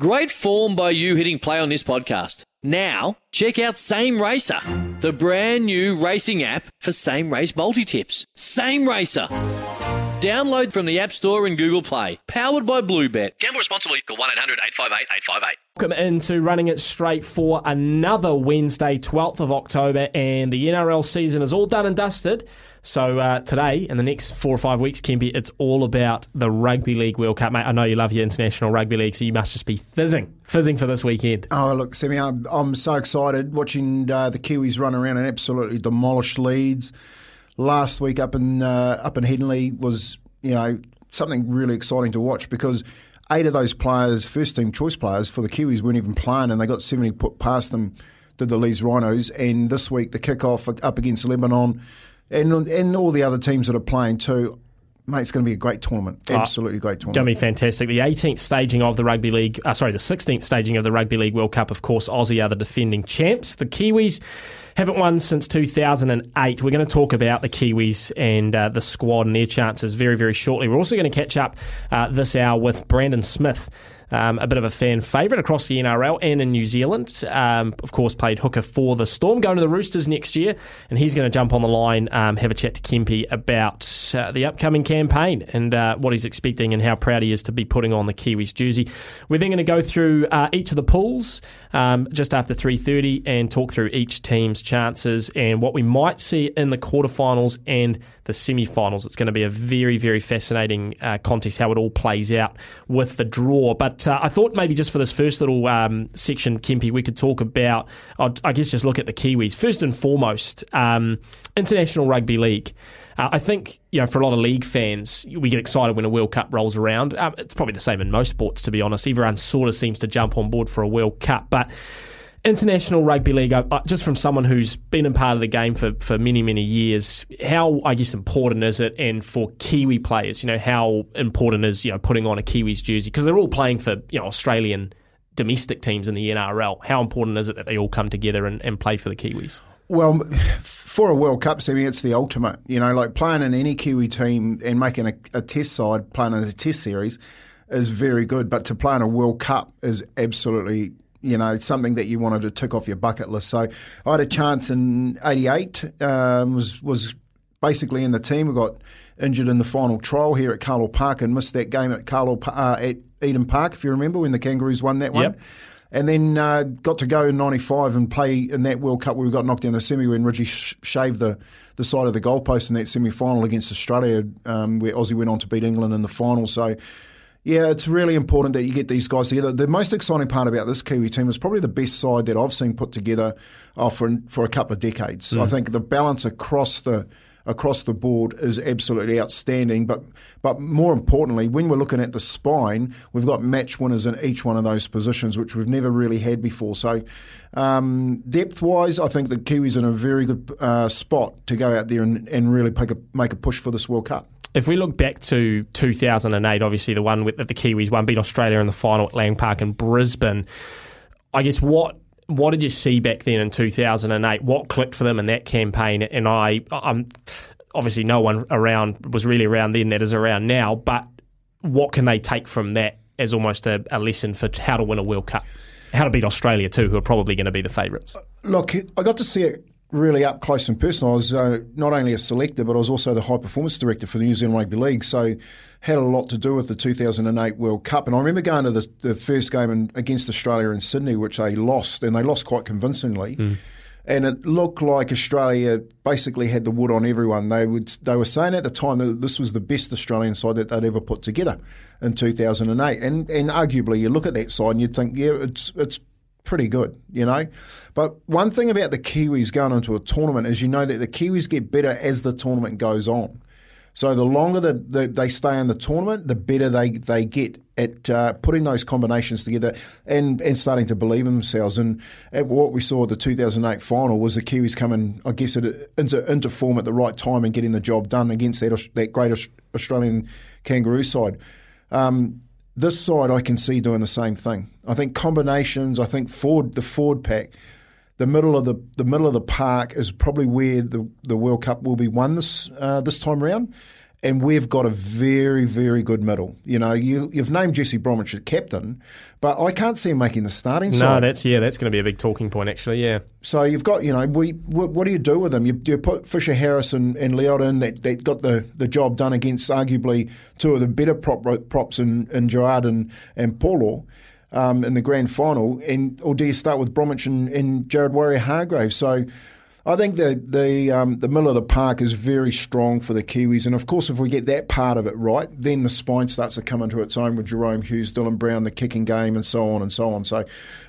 Great form by you hitting play on this podcast. Now, check out Same Racer, the brand new racing app for same race multi tips. Same Racer. Download from the App Store and Google Play. Powered by Bluebet. Gamble responsibly. Call 1 800 858 858. Welcome into running it straight for another Wednesday, 12th of October, and the NRL season is all done and dusted. So uh, today, and the next four or five weeks, Kempy, it's all about the Rugby League World Cup, mate. I know you love your international rugby league, so you must just be fizzing, fizzing for this weekend. Oh, look, Sammy, I'm, I'm so excited watching uh, the Kiwis run around and absolutely demolish Leeds. Last week up in uh, up in Headingley was you know something really exciting to watch because eight of those players, first team choice players for the Kiwis, weren't even playing, and they got seventy put past them. to the Leeds Rhinos, and this week the kick-off up against Lebanon and and all the other teams that are playing too. Mate, it's going to be a great tournament. Absolutely great tournament. Going to be fantastic. The 18th staging of the Rugby League, uh, sorry, the 16th staging of the Rugby League World Cup. Of course, Aussie are the defending champs. The Kiwis haven't won since 2008. We're going to talk about the Kiwis and uh, the squad and their chances very, very shortly. We're also going to catch up uh, this hour with Brandon Smith um, a bit of a fan favourite across the NRL and in New Zealand. Um, of course, played hooker for the Storm, going to the Roosters next year, and he's going to jump on the line, um, have a chat to Kempy about uh, the upcoming campaign and uh, what he's expecting and how proud he is to be putting on the Kiwis jersey. We're then going to go through uh, each of the pools um, just after 3.30 and talk through each team's chances and what we might see in the quarterfinals and the semi-finals. It's going to be a very, very fascinating uh, contest how it all plays out with the draw. But uh, I thought maybe just for this first little um, section, Kempy, we could talk about, I guess, just look at the Kiwis first and foremost. Um, International Rugby League. Uh, I think you know for a lot of league fans, we get excited when a World Cup rolls around. Uh, it's probably the same in most sports, to be honest. Everyone sort of seems to jump on board for a World Cup, but International Rugby League, uh, uh, just from someone who's been a part of the game for, for many, many years, how, I guess, important is it? And for Kiwi players, you know, how important is, you know, putting on a Kiwis jersey? Because they're all playing for, you know, Australian domestic teams in the NRL. How important is it that they all come together and, and play for the Kiwis? Well, for a World Cup semi, it's the ultimate. You know, like playing in any Kiwi team and making a, a test side, playing in a test series is very good. But to play in a World Cup is absolutely you know, something that you wanted to tick off your bucket list. So I had a chance in '88. Um, was was basically in the team. We got injured in the final trial here at Carlaw Park and missed that game at Carlaw uh, at Eden Park, if you remember, when the Kangaroos won that one. Yep. And then uh, got to go in '95 and play in that World Cup where we got knocked down the semi when Ridgie sh- shaved the, the side of the goalpost in that semi final against Australia, um, where Aussie went on to beat England in the final. So yeah, it's really important that you get these guys together. The most exciting part about this Kiwi team is probably the best side that I've seen put together uh, for for a couple of decades. Mm. I think the balance across the across the board is absolutely outstanding. But but more importantly, when we're looking at the spine, we've got match winners in each one of those positions, which we've never really had before. So um, depth wise, I think the Kiwis are in a very good uh, spot to go out there and, and really a make a push for this World Cup. If we look back to 2008, obviously the one with that the Kiwis won, beat Australia in the final at Lang Park in Brisbane. I guess what what did you see back then in 2008? What clicked for them in that campaign? And I, I'm obviously no one around was really around then that is around now. But what can they take from that as almost a, a lesson for how to win a World Cup? How to beat Australia too, who are probably going to be the favourites. Look, I got to see it really up close and personal. I was uh, not only a selector, but I was also the high performance director for the New Zealand Rugby League. So had a lot to do with the 2008 World Cup. And I remember going to the, the first game in, against Australia in Sydney, which they lost, and they lost quite convincingly. Mm. And it looked like Australia basically had the wood on everyone. They would they were saying at the time that this was the best Australian side that they'd ever put together in 2008. And and arguably, you look at that side and you'd think, yeah, it's it's pretty good, you know. But one thing about the Kiwis going into a tournament is you know that the Kiwis get better as the tournament goes on. So the longer the, the, they stay in the tournament, the better they, they get at uh, putting those combinations together and, and starting to believe in themselves. And what we saw at the 2008 final was the Kiwis coming, I guess, into, into form at the right time and getting the job done against that, that great Australian kangaroo side. Um, this side I can see doing the same thing. I think combinations. I think Ford, the Ford pack, the middle of the the middle of the park is probably where the the World Cup will be won this uh, this time around. And we've got a very, very good middle. You know, you, you've named Jesse Bromwich as captain, but I can't see him making the starting No, side. that's yeah, that's going to be a big talking point actually. Yeah, So you've got, you know, we, what, what do you do with them? You, you put Fisher Harris and, and Leota that, that got the, the job done against arguably two of the better prop, props in, in Gerard and, and Paulo um, in the grand final, and or do you start with Bromwich and, and Jared Waerea-Hargreaves? So I think the the um, the middle of the park is very strong for the Kiwis, and of course, if we get that part of it right, then the spine starts to come into its own with Jahrome Hughes, Dylan Brown, the kicking game, and so on and so on. So.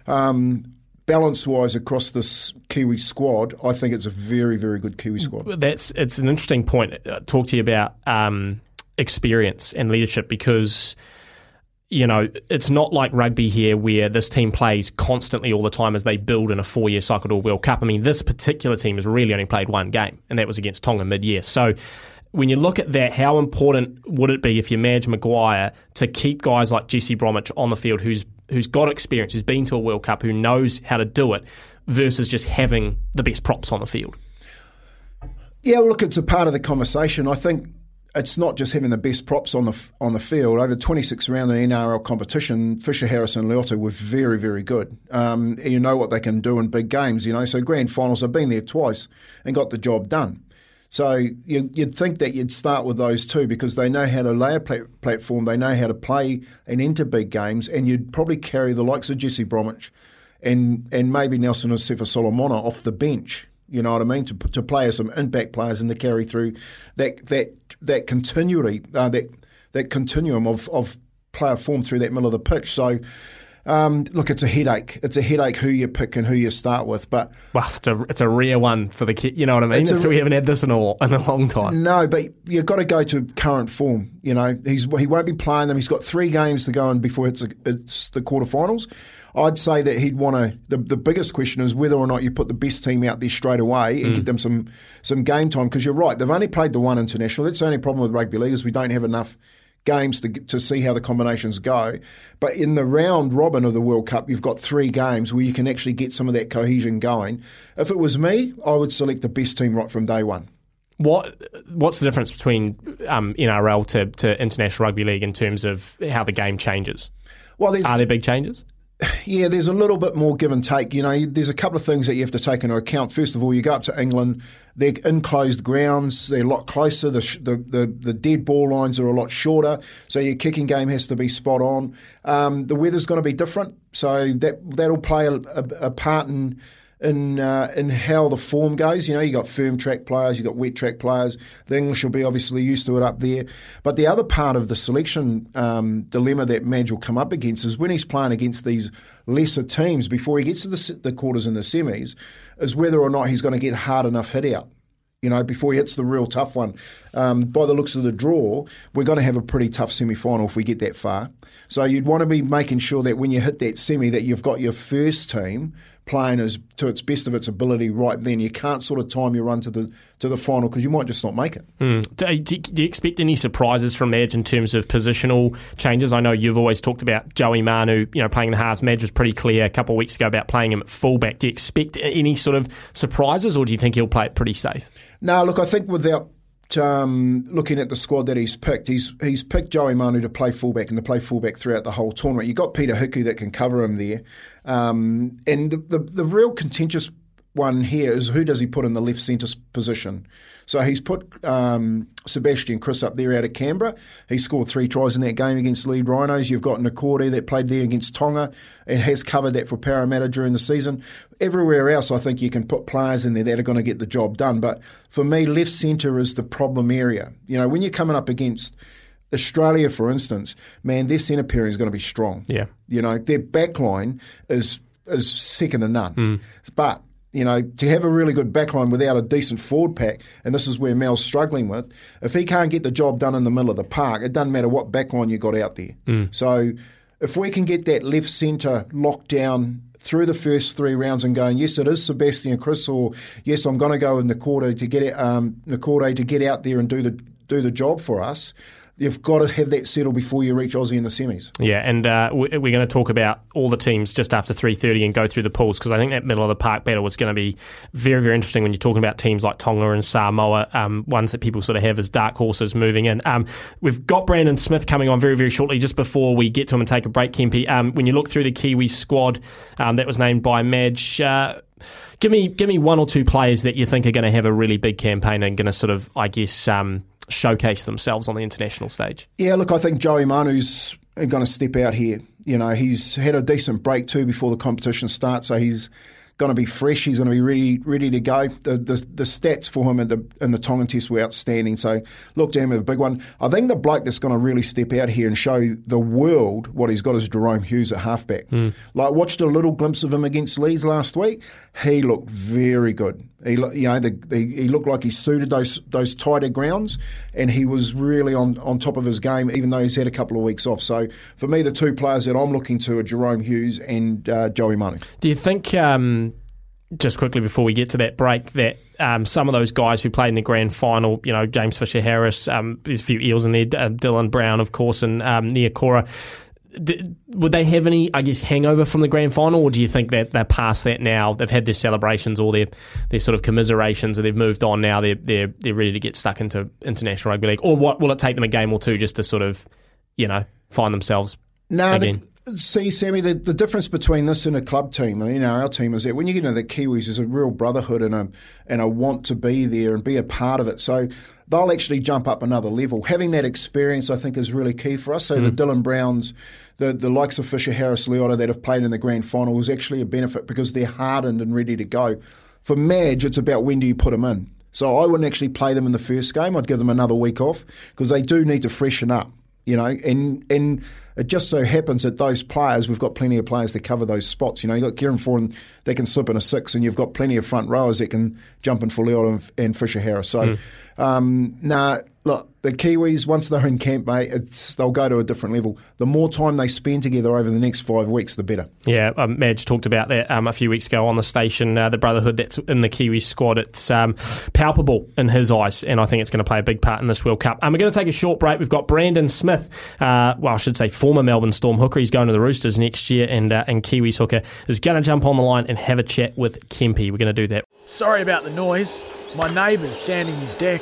Um, Balance wise across this Kiwi squad, I think it's a very, very good Kiwi squad. that's it's an interesting point. Uh, talk to you about um, experience and leadership because you know it's not like rugby here where this team plays constantly all the time as they build in a four-year cycle to a World Cup. I mean, this particular team has really only played one game, and that was against Tonga mid-year. So. When you look at that, how important would it be if you're Madge Maguire to keep guys like Jesse Bromwich on the field who's who's got experience, who's been to a World Cup, who knows how to do it, versus just having the best props on the field? Yeah, well, look, it's a part of the conversation. I think it's not just having the best props on the on the field. Over 26 round in NRL competition, Fisher, Harris, and Leota were very, very good. Um, you know what they can do in big games. You know, so grand finals. I've been there twice and got the job done. So you, you'd think that you'd start with those two because they know how to lay a plat- platform, they know how to play and enter big games, and you'd probably carry the likes of Jesse Bromwich and and maybe Nelson Asofa-Solomona off the bench. You know what I mean? To to play as some impact players and to carry through that that that continuity uh, that that continuum of of player form through that middle of the pitch. So. Um, look, it's a headache. It's a headache who you pick and who you start with. But Well, it's a it's a rare one for the kid. You know what I mean? A we haven't had this in a in a long time. No, but you've got to go to current form. You know, he's he won't be playing them. He's got three games to go in before it's, it's the quarterfinals. I'd say that he'd want to. The, the biggest question is whether or not you put the best team out there straight away and get them some some game time. Because you're right, they've only played the one international. That's the only problem with rugby league is we don't have enough games to to see how the combinations go. But in the round robin of the World Cup, you've got three games where you can actually get some of that cohesion going. If it was me, I would select the best team right from day one. What what's the difference between um, NRL to, to international rugby league in terms of how the game changes? Well, there's Are there big changes? Yeah, there's a little bit more give and take. You know, there's a couple of things that you have to take into account. First of all, you go up to England, they're enclosed grounds, they're a lot closer, the, the, the, the dead ball lines are a lot shorter, so your kicking game has to be spot on. Um, the weather's going to be different, so that, that'll play a, a, a part in in uh, in how the form goes. You know, you got firm track players, you got wet track players. The English will be obviously used to it up there. But the other part of the selection um, dilemma that Madge will come up against is when he's playing against these lesser teams before he gets to the, the quarters and the semis, is whether or not he's going to get hard enough hit out you know, before he hits the real tough one. Um, by the looks of the draw, we're going to have a pretty tough semi final if we get that far. So you'd want to be making sure that when you hit that semi, that you've got your first team playing as to its best of its ability right then. You can't sort of time your run to the to the final because you might just not make it. Hmm. Do, do, do you expect any surprises from Madge in terms of positional changes? I know you've always talked about Joey Manu, you know, playing the halves. Madge was pretty clear a couple of weeks ago about playing him at fullback. Do you expect any sort of surprises, or do you think he'll play it pretty safe? No, look, I think without um, looking at the squad that he's picked, he's he's picked Joey Manu to play fullback and to play fullback throughout the whole tournament. You've got Peta Hiku that can cover him there, um, and the, the the real contentious one here is who does he put in the left centre position? So he's put um, Sebastian Kris up there out of Canberra. He scored three tries in that game against Leeds Rhinos. You've got Niukore that played there against Tonga and has covered that for Parramatta during the season. Everywhere else, I think you can put players in there that are going to get the job done. But for me, left centre is the problem area. You know, when you're coming up against Australia, for instance, man, their centre pairing is going to be strong. Yeah. You know, their backline is is second to none. But you know, to have a really good backline without a decent forward pack, and this is where Mel's struggling with, if he can't get the job done in the middle of the park, it doesn't matter what backline you got out there. So if we can get that left centre locked down through the first three rounds and going, yes, it is Sebastian Kris, or yes, I'm going to go with Niukore to get it, um, Niukore to get out there and do the do the job for us, you've got to have that settled before you reach Aussie in the semis. Yeah, and uh, we're going to talk about all the teams just after three thirty and go through the pools because I think that middle of the park battle is going to be very very interesting when you're talking about teams like Tonga and Samoa, um, ones that people sort of have as dark horses moving in. Um, we've got Brandon Smith coming on very very shortly. Just before we get to him and take a break, Kempy, um, when you look through the Kiwi squad um, that was named by Madge. Uh, give me, give me one or two players that you think are going to have a really big campaign and going to sort of, I guess, um, showcase themselves on the international stage. Yeah, look, I think Joey Manu's going to step out here. You know, he's had a decent break too before the competition starts, so he's going to be fresh. He's going to be ready, ready to go. The, the, the stats for him in the in the Tongan test were outstanding. So look him a big one. I think the bloke that's going to really step out here and show the world what he's got is Jahrome Hughes at halfback. Mm. Like watched a little glimpse of him against Leeds last week. He looked very good. He you know the, the, he looked like he suited those those tighter grounds, and he was really on on top of his game, even though he's had a couple of weeks off. So for me, the two players that I'm looking to are Jahrome Hughes and uh, Joey Manu. Do you think? Um just quickly before we get to that break, that um, some of those guys who played in the grand final, you know, James Fisher Harris, um, there's a few Eels in there, uh, Dylan Brown, of course, and um, Niukore. D- would they have any, I guess, hangover from the grand final, or do you think that they're past that now? They've had their celebrations, or their their sort of commiserations, and they've moved on. Now they're they're they're ready to get stuck into international rugby league, or what will it take them a game or two just to sort of, you know, find themselves no, See, Sammy, the, the difference between this and a club team, and you know, our team is that when you get into the Kiwis, there's a real brotherhood and a and a want to be there and be a part of it. So they'll actually jump up another level. Having that experience, I think, is really key for us. So mm. the Dylan Browns, the the likes of Fisher, Harris, Leota that have played in the grand final is actually a benefit because they're hardened and ready to go. For Madge, it's about when do you put them in. So I wouldn't actually play them in the first game. I'd give them another week off because they do need to freshen up. You know, and and it just so happens that those players, we've got plenty of players that cover those spots. You know, you've got Kieran Foran that can slip in a six, and you've got plenty of front rowers that can jump in for Leo and, and Fisher Harris. So, mm. um, nah, look, the Kiwis, once they're in camp, mate, it's, they'll go to a different level. The more time they spend together over the next five weeks, the better. Yeah, um, Madge talked about that um, a few weeks ago on the station. Uh, the brotherhood that's in the Kiwi squad, it's um, palpable in his eyes, and I think it's going to play a big part in this World Cup. Um, we're going to take a short break. We've got Brandon Smith, uh, well, I should say former Melbourne Storm hooker. He's going to the Roosters next year, and, uh, and Kiwis hooker is going to jump on the line and have a chat with Kempy. We're going to do that. Sorry about the noise. My neighbour's sanding his deck.